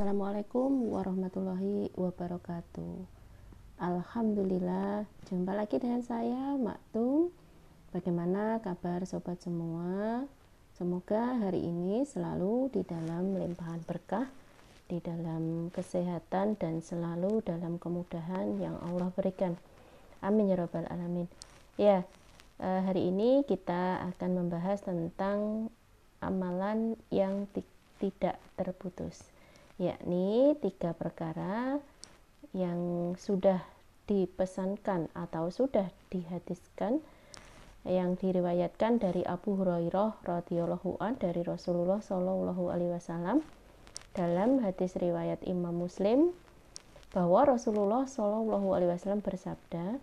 Assalamualaikum warahmatullahi wabarakatuh. Alhamdulillah, jumpa lagi dengan saya Maktum. Bagaimana kabar sobat semua? Semoga hari ini selalu di dalam limpahan berkah, di dalam kesehatan dan selalu dalam kemudahan yang Allah berikan. Amin ya rabbal alamin. Ya, eh, hari ini kita akan membahas tentang amalan yang tidak terputus yakni tiga perkara yang sudah dipesankan atau sudah dihadiskan yang diriwayatkan dari Abu Hurairah radhiyallahu an dari Rasulullah Shallallahu alaihi wasallam dalam hadis riwayat Imam Muslim bahwa Rasulullah Shallallahu alaihi wasallam bersabda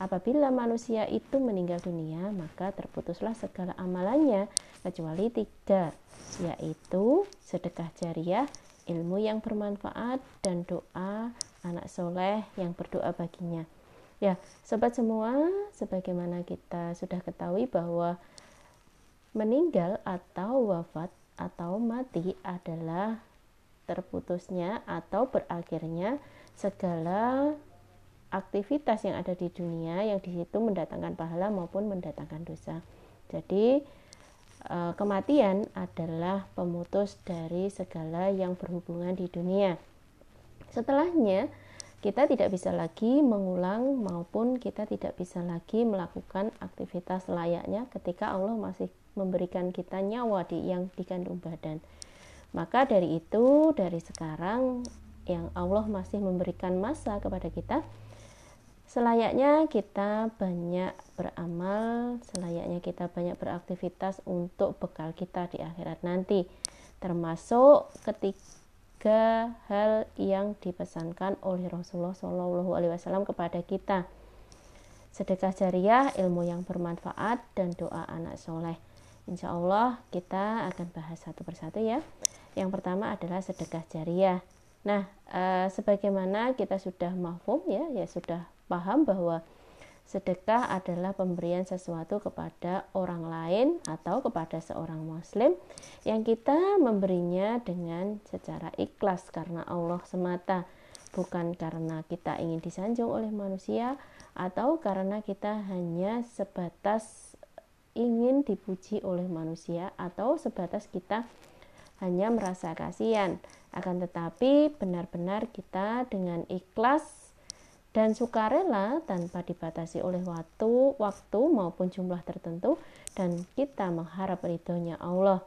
apabila manusia itu meninggal dunia maka terputuslah segala amalannya kecuali tiga yaitu sedekah jariah ilmu yang bermanfaat dan doa anak soleh yang berdoa baginya. Ya, sobat semua, sebagaimana kita sudah ketahui bahwa meninggal atau wafat atau mati adalah terputusnya atau berakhirnya segala aktivitas yang ada di dunia yang di situ mendatangkan pahala maupun mendatangkan dosa. Jadi kematian adalah pemutus dari segala yang berhubungan di dunia. Setelahnya, kita tidak bisa lagi mengulang maupun kita tidak bisa lagi melakukan aktivitas layaknya ketika Allah masih memberikan kita nyawa di yang dikandung badan. Maka dari itu, dari sekarang yang Allah masih memberikan masa kepada kita, Selayaknya kita banyak beramal, selayaknya kita banyak beraktivitas untuk bekal kita di akhirat nanti, termasuk ketiga hal yang dipesankan oleh Rasulullah Shallallahu Alaihi Wasallam kepada kita: sedekah jariah, ilmu yang bermanfaat, dan doa anak soleh. Insya Allah kita akan bahas satu persatu ya. Yang pertama adalah sedekah jariah. Nah, e, sebagaimana kita sudah mahfum ya, ya sudah paham bahwa sedekah adalah pemberian sesuatu kepada orang lain atau kepada seorang muslim yang kita memberinya dengan secara ikhlas karena Allah semata. Bukan karena kita ingin disanjung oleh manusia atau karena kita hanya sebatas ingin dipuji oleh manusia atau sebatas kita hanya merasa kasihan. Akan tetapi benar-benar kita dengan ikhlas dan sukarela tanpa dibatasi oleh waktu, waktu maupun jumlah tertentu dan kita mengharap ridhonya Allah.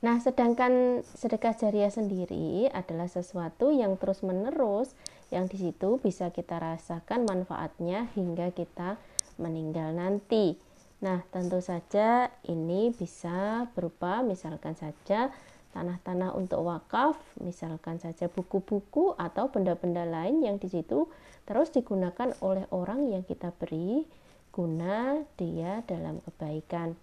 Nah, sedangkan sedekah jariah sendiri adalah sesuatu yang terus-menerus yang di situ bisa kita rasakan manfaatnya hingga kita meninggal nanti. Nah, tentu saja ini bisa berupa misalkan saja tanah-tanah untuk wakaf, misalkan saja buku-buku atau benda-benda lain yang di situ terus digunakan oleh orang yang kita beri guna dia dalam kebaikan.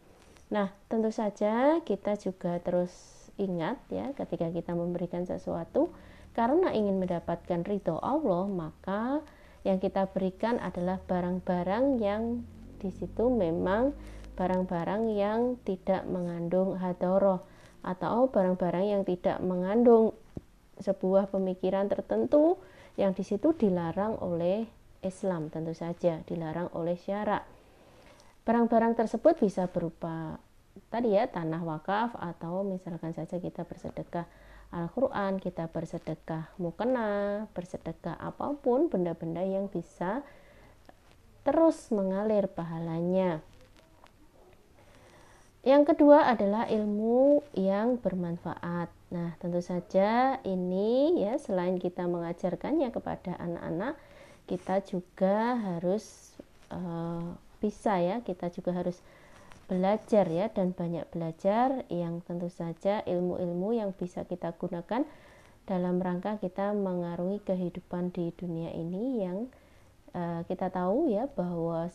Nah, tentu saja kita juga terus ingat ya ketika kita memberikan sesuatu karena ingin mendapatkan ridho Allah, maka yang kita berikan adalah barang-barang yang di situ memang barang-barang yang tidak mengandung hadoroh atau barang-barang yang tidak mengandung sebuah pemikiran tertentu yang di situ dilarang oleh Islam tentu saja dilarang oleh syarak. Barang-barang tersebut bisa berupa tadi ya tanah wakaf atau misalkan saja kita bersedekah Al-Quran kita bersedekah mukena bersedekah apa pun benda-benda yang bisa terus mengalir pahalanya yang kedua adalah ilmu yang bermanfaat. Nah, tentu saja ini ya selain kita mengajarkannya kepada anak-anak, kita juga harus uh, bisa ya, kita juga harus belajar ya dan banyak belajar yang tentu saja ilmu-ilmu yang bisa kita gunakan dalam rangka kita mengarungi kehidupan di dunia ini yang uh, kita tahu ya bahwa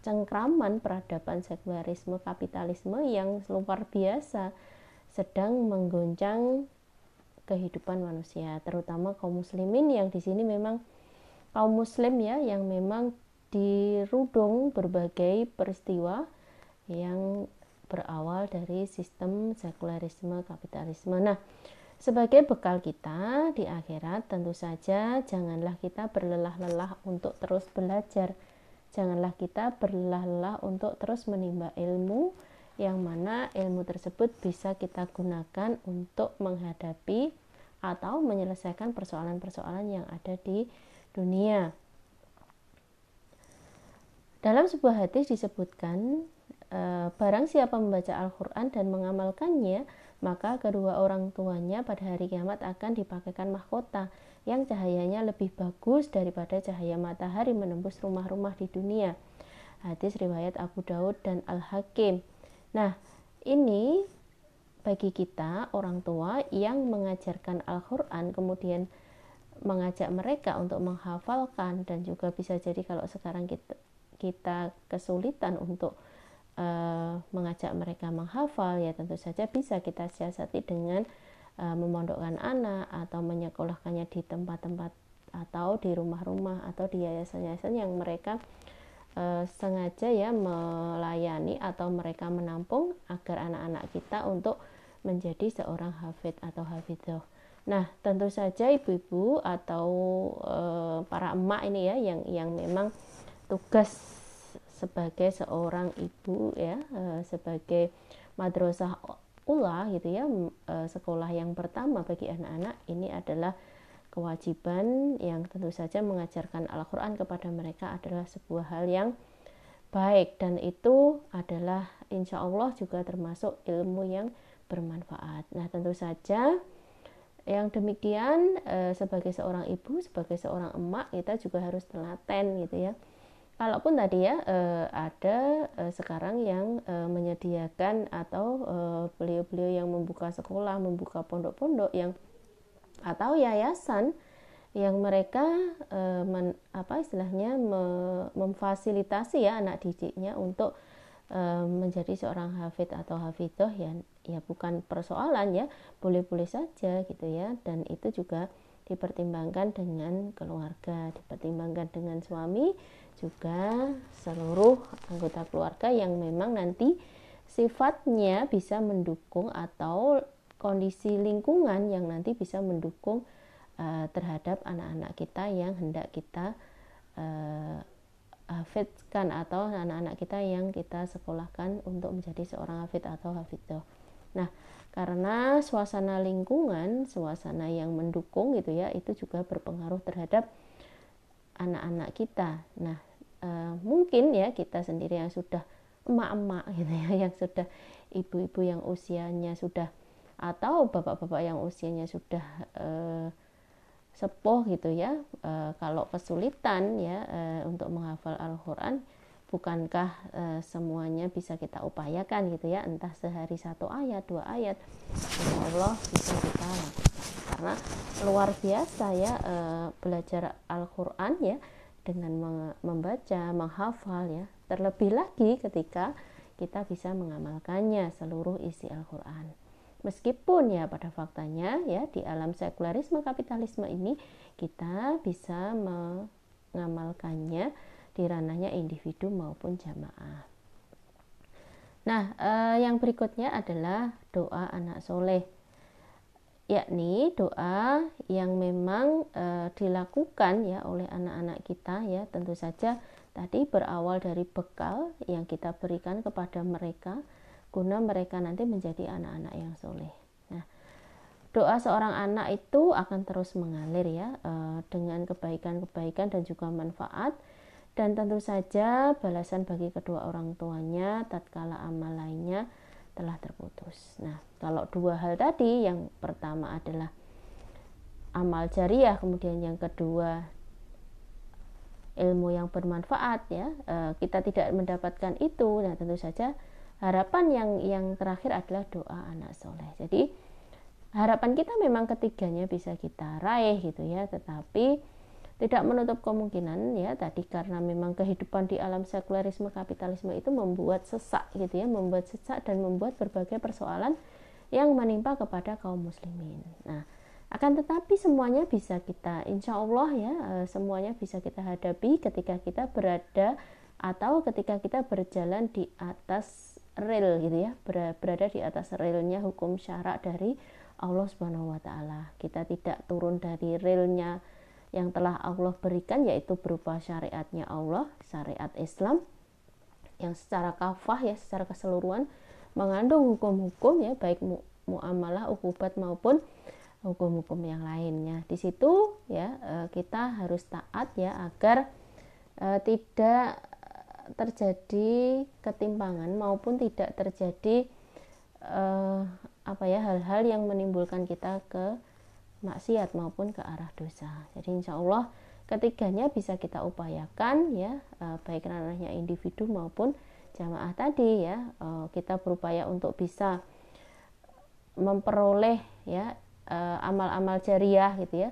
cengkraman peradaban sekularisme kapitalisme yang luar biasa sedang menggoncang kehidupan manusia terutama kaum muslimin yang di sini memang kaum muslim ya yang memang dirudung berbagai peristiwa yang berawal dari sistem sekularisme kapitalisme. Nah, sebagai bekal kita di akhirat tentu saja janganlah kita berlelah-lelah untuk terus belajar janganlah kita berlelah-lelah untuk terus menimba ilmu yang mana ilmu tersebut bisa kita gunakan untuk menghadapi atau menyelesaikan persoalan-persoalan yang ada di dunia. Dalam sebuah hadis disebutkan eh, barang siapa membaca Al-Qur'an dan mengamalkannya, maka kedua orang tuanya pada hari kiamat akan dipakaikan mahkota yang cahayanya lebih bagus daripada cahaya matahari menembus rumah-rumah di dunia. Hadis riwayat Abu Daud dan Al-Hakim. Nah, ini bagi kita orang tua yang mengajarkan Al-Qur'an kemudian mengajak mereka untuk menghafalkan dan juga bisa jadi kalau sekarang kita kita kesulitan untuk uh, mengajak mereka menghafal ya tentu saja bisa kita siasati dengan uh, memondokkan anak atau menyekolahkannya di tempat-tempat atau di rumah-rumah atau di yayasan-yayasan yang mereka uh, sengaja ya melayani atau mereka menampung agar anak-anak kita untuk menjadi seorang hafid atau hafidzah. Nah, tentu saja ibu-ibu atau e, para emak ini ya yang yang memang tugas sebagai seorang ibu ya e, sebagai madrasah ula gitu ya e, sekolah yang pertama bagi anak-anak ini adalah kewajiban yang tentu saja mengajarkan Al-Qur'an kepada mereka adalah sebuah hal yang baik dan itu adalah insya Allah juga termasuk ilmu yang bermanfaat. Nah, tentu saja yang demikian e, sebagai seorang ibu, sebagai seorang emak kita juga harus telaten gitu ya. Kalaupun tadi ya e, ada e, sekarang yang e, menyediakan atau beliau-beliau yang membuka sekolah, membuka pondok-pondok yang atau yayasan yang mereka men, apa istilahnya me, memfasilitasi ya anak didiknya untuk menjadi seorang hafid atau hafidoh ya ya bukan persoalan ya boleh-boleh saja gitu ya. Dan itu juga dipertimbangkan dengan keluarga dipertimbangkan dengan suami juga seluruh anggota keluarga yang memang nanti sifatnya bisa mendukung atau kondisi lingkungan yang nanti bisa mendukung uh, terhadap anak-anak kita yang hendak kita uh, hafidkan atau anak-anak kita yang kita sekolahkan untuk menjadi seorang hafid atau hafidah. Nah, karena suasana lingkungan, suasana yang mendukung gitu ya, itu juga berpengaruh terhadap anak-anak kita. Nah, e, mungkin ya kita sendiri yang sudah emak-emak gitu ya, yang sudah ibu-ibu yang usianya sudah atau bapak-bapak yang usianya sudah e, sepuh gitu ya e, kalau kesulitan ya e, untuk menghafal Al-Quran bukankah e, semuanya bisa kita upayakan gitu ya? Entah sehari satu ayat dua ayat Insya Allah bisa kita lakukan. Karena luar biasa ya e, belajar Al-Quran ya dengan membaca menghafal ya. Terlebih lagi ketika kita bisa mengamalkannya seluruh isi Al-Quran. Meskipun ya pada faktanya ya di alam sekularisme kapitalisme ini kita bisa mengamalkannya di ranahnya individu maupun jamaah. Nah, eh, yang berikutnya adalah doa anak soleh, yakni doa yang memang eh, dilakukan ya oleh anak-anak kita ya tentu saja tadi berawal dari bekal yang kita berikan kepada mereka guna mereka nanti menjadi anak-anak yang soleh. Nah, doa seorang anak itu akan terus mengalir ya eh, dengan kebaikan-kebaikan dan juga manfaat dan tentu saja balasan bagi kedua orang tuanya tatkala amal lainnya telah terputus. Nah, kalau dua hal tadi yang pertama adalah amal jariah, kemudian yang kedua ilmu yang bermanfaat ya, eh, kita tidak mendapatkan itu. Nah, tentu saja harapan yang yang terakhir adalah doa anak soleh jadi harapan kita memang ketiganya bisa kita raih gitu ya tetapi tidak menutup kemungkinan ya tadi karena memang kehidupan di alam sekularisme kapitalisme itu membuat sesak gitu ya membuat sesak dan membuat berbagai persoalan yang menimpa kepada kaum muslimin nah akan tetapi semuanya bisa kita insya Allah ya eh, semuanya bisa kita hadapi ketika kita berada atau ketika kita berjalan di atas rel gitu ya berada di atas relnya hukum syarak dari Allah Subhanahu wa taala. Kita tidak turun dari realnya yang telah Allah berikan yaitu berupa syariatnya Allah, syariat Islam yang secara kafah ya secara keseluruhan mengandung hukum-hukum ya baik mu muamalah, ukubat maupun hukum-hukum yang lainnya. Di situ ya eh, kita harus taat ya agar uh, tidak terjadi ketimpangan maupun tidak terjadi uh, apa ya hal-hal yang menimbulkan kita ke maksiat maupun ke arah dosa. Jadi insya Allah ketiganya bisa kita upayakan ya uh, baik ranahnya individu maupun jamaah tadi ya uh, kita berupaya untuk bisa memperoleh ya amal-amal jariah gitu ya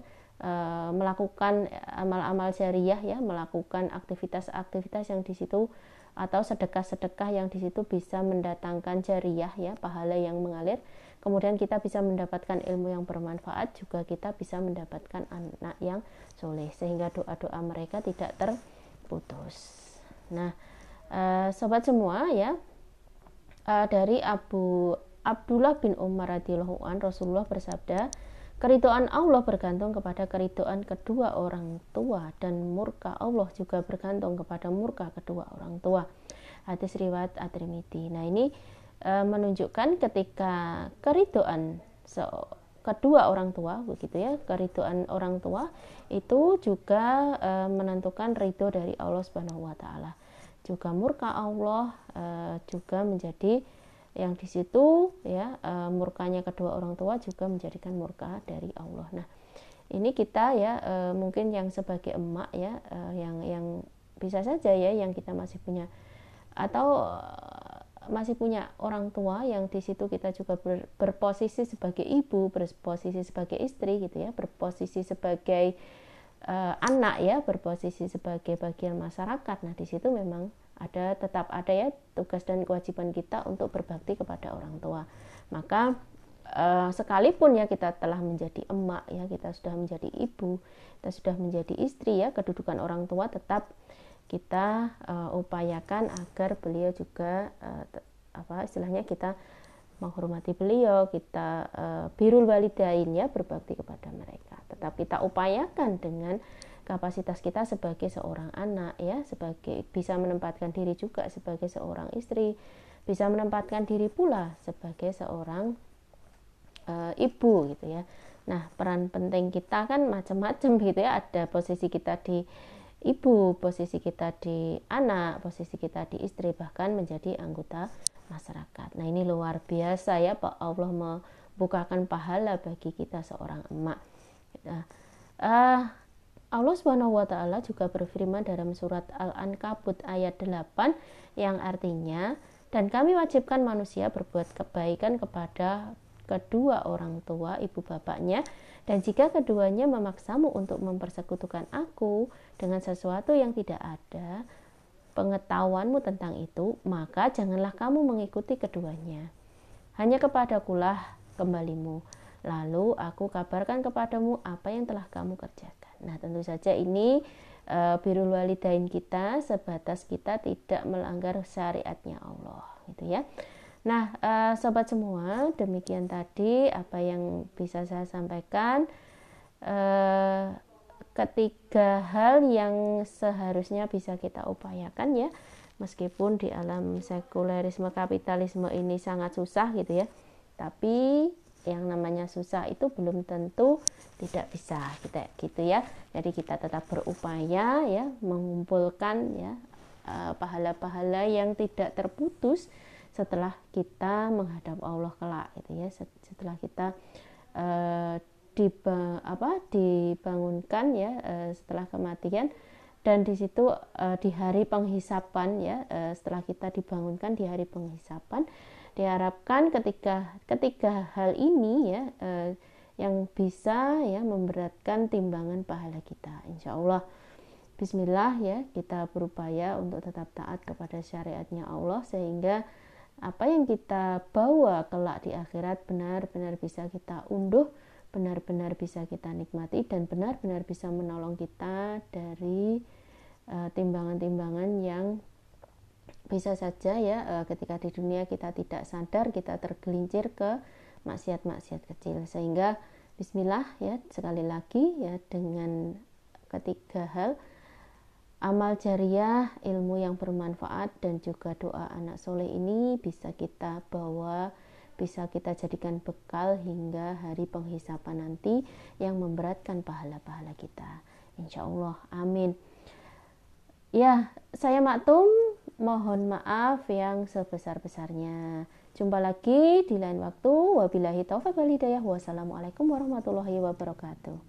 melakukan amal-amal syariah ya, melakukan aktivitas-aktivitas yang di situ atau sedekah-sedekah yang di situ bisa mendatangkan jariah ya, pahala yang mengalir. Kemudian kita bisa mendapatkan ilmu yang bermanfaat, juga kita bisa mendapatkan anak yang soleh sehingga doa-doa mereka tidak terputus. Nah, uh, sobat semua ya, uh, dari Abu Abdullah bin Umar radhiyallahu an Rasulullah bersabda, Keridoan Allah bergantung kepada keridoan kedua orang tua dan murka Allah juga bergantung kepada murka kedua orang tua. Hadis riwayat At-Tirmidzi. Nah, ini e, menunjukkan ketika keridoan so, kedua orang tua begitu ya, keridoan orang tua itu juga e, menentukan ridho dari Allah Subhanahu wa taala. Juga murka Allah e, juga menjadi yang di situ ya e, murkanya kedua orang tua juga menjadikan murka dari Allah. Nah, ini kita ya e, mungkin yang sebagai emak ya e, yang yang bisa saja ya yang kita masih punya atau masih punya orang tua yang di situ kita juga ber, berposisi sebagai ibu, berposisi sebagai istri gitu ya, berposisi sebagai uh, anak ya, berposisi sebagai bagian masyarakat. Nah, di situ memang ada tetap ada ya tugas dan kewajiban kita untuk berbakti kepada orang tua maka uh, sekalipun ya kita telah menjadi emak ya kita sudah menjadi ibu kita sudah menjadi istri ya kedudukan orang tua tetap kita uh, upayakan agar beliau juga uh, apa istilahnya kita menghormati beliau kita uh, birul walidain ya berbakti kepada mereka. Tetap kita upayakan dengan kapasitas kita sebagai seorang anak ya sebagai bisa menempatkan diri juga sebagai seorang istri bisa menempatkan diri pula sebagai seorang e, ibu gitu ya. Nah peran penting kita kan macam-macam gitu ya. Ada posisi kita di ibu posisi kita di anak posisi kita di istri bahkan menjadi anggota masyarakat. Nah ini luar biasa ya Pak Allah membukakan pahala bagi kita seorang emak. Nah, uh, Allah Subhanahu wa taala juga berfirman dalam surat Al-Ankabut ayat 8 yang artinya dan kami wajibkan manusia berbuat kebaikan kepada kedua orang tua ibu bapaknya dan jika keduanya memaksamu untuk mempersekutukan aku dengan sesuatu yang tidak ada pengetahuanmu tentang itu maka janganlah kamu mengikuti keduanya. Hanya kepadakulah kembalimu. Lalu aku kabarkan kepadamu apa yang telah kamu kerjakan. Nah, tentu saja ini e, birrul walidain kita sebatas kita tidak melanggar syariatnya Allah, gitu ya. Nah, e, sobat semua, demikian tadi apa yang bisa saya sampaikan. E, ketiga hal yang seharusnya bisa kita upayakan ya, meskipun di alam sekulerisme kapitalisme ini sangat susah gitu ya. Tapi yang namanya susah itu belum tentu tidak bisa kita gitu ya jadi kita tetap berupaya ya mengumpulkan ya eh, pahala-pahala yang tidak terputus setelah kita menghadap Allah kelak gitu ya. Setelah kita uh, apa dibangunkan ya uh, setelah kematian. Dan di situ uh, di hari penghisapan ya uh, setelah kita dibangunkan di hari penghisapan diharapkan ketika ketiga hal ini ya eh, yang bisa ya memberatkan timbangan pahala kita. Insya Allah Bismillah ya kita berupaya untuk tetap taat kepada syariatnya Allah sehingga apa yang kita bawa kelak di akhirat benar-benar bisa kita unduh benar-benar bisa kita nikmati dan benar-benar bisa menolong kita dari eh, timbangan-timbangan uh, yang bisa saja ya eh, ketika di dunia kita tidak sadar kita tergelincir ke maksiat-maksiat kecil. Sehingga bismillah ya sekali lagi ya dengan ketiga hal amal jariah, ilmu yang bermanfaat dan juga doa anak soleh ini bisa kita bawa bisa kita jadikan bekal hingga hari penghisapan nanti yang memberatkan pahala-pahala kita. Insya Allah amin. Ya saya maktum mohon maaf yang sebesar-besarnya. Jumpa lagi di lain waktu. Wabillahi taufiq wal hidayah. Wassalamualaikum warahmatullahi wabarakatuh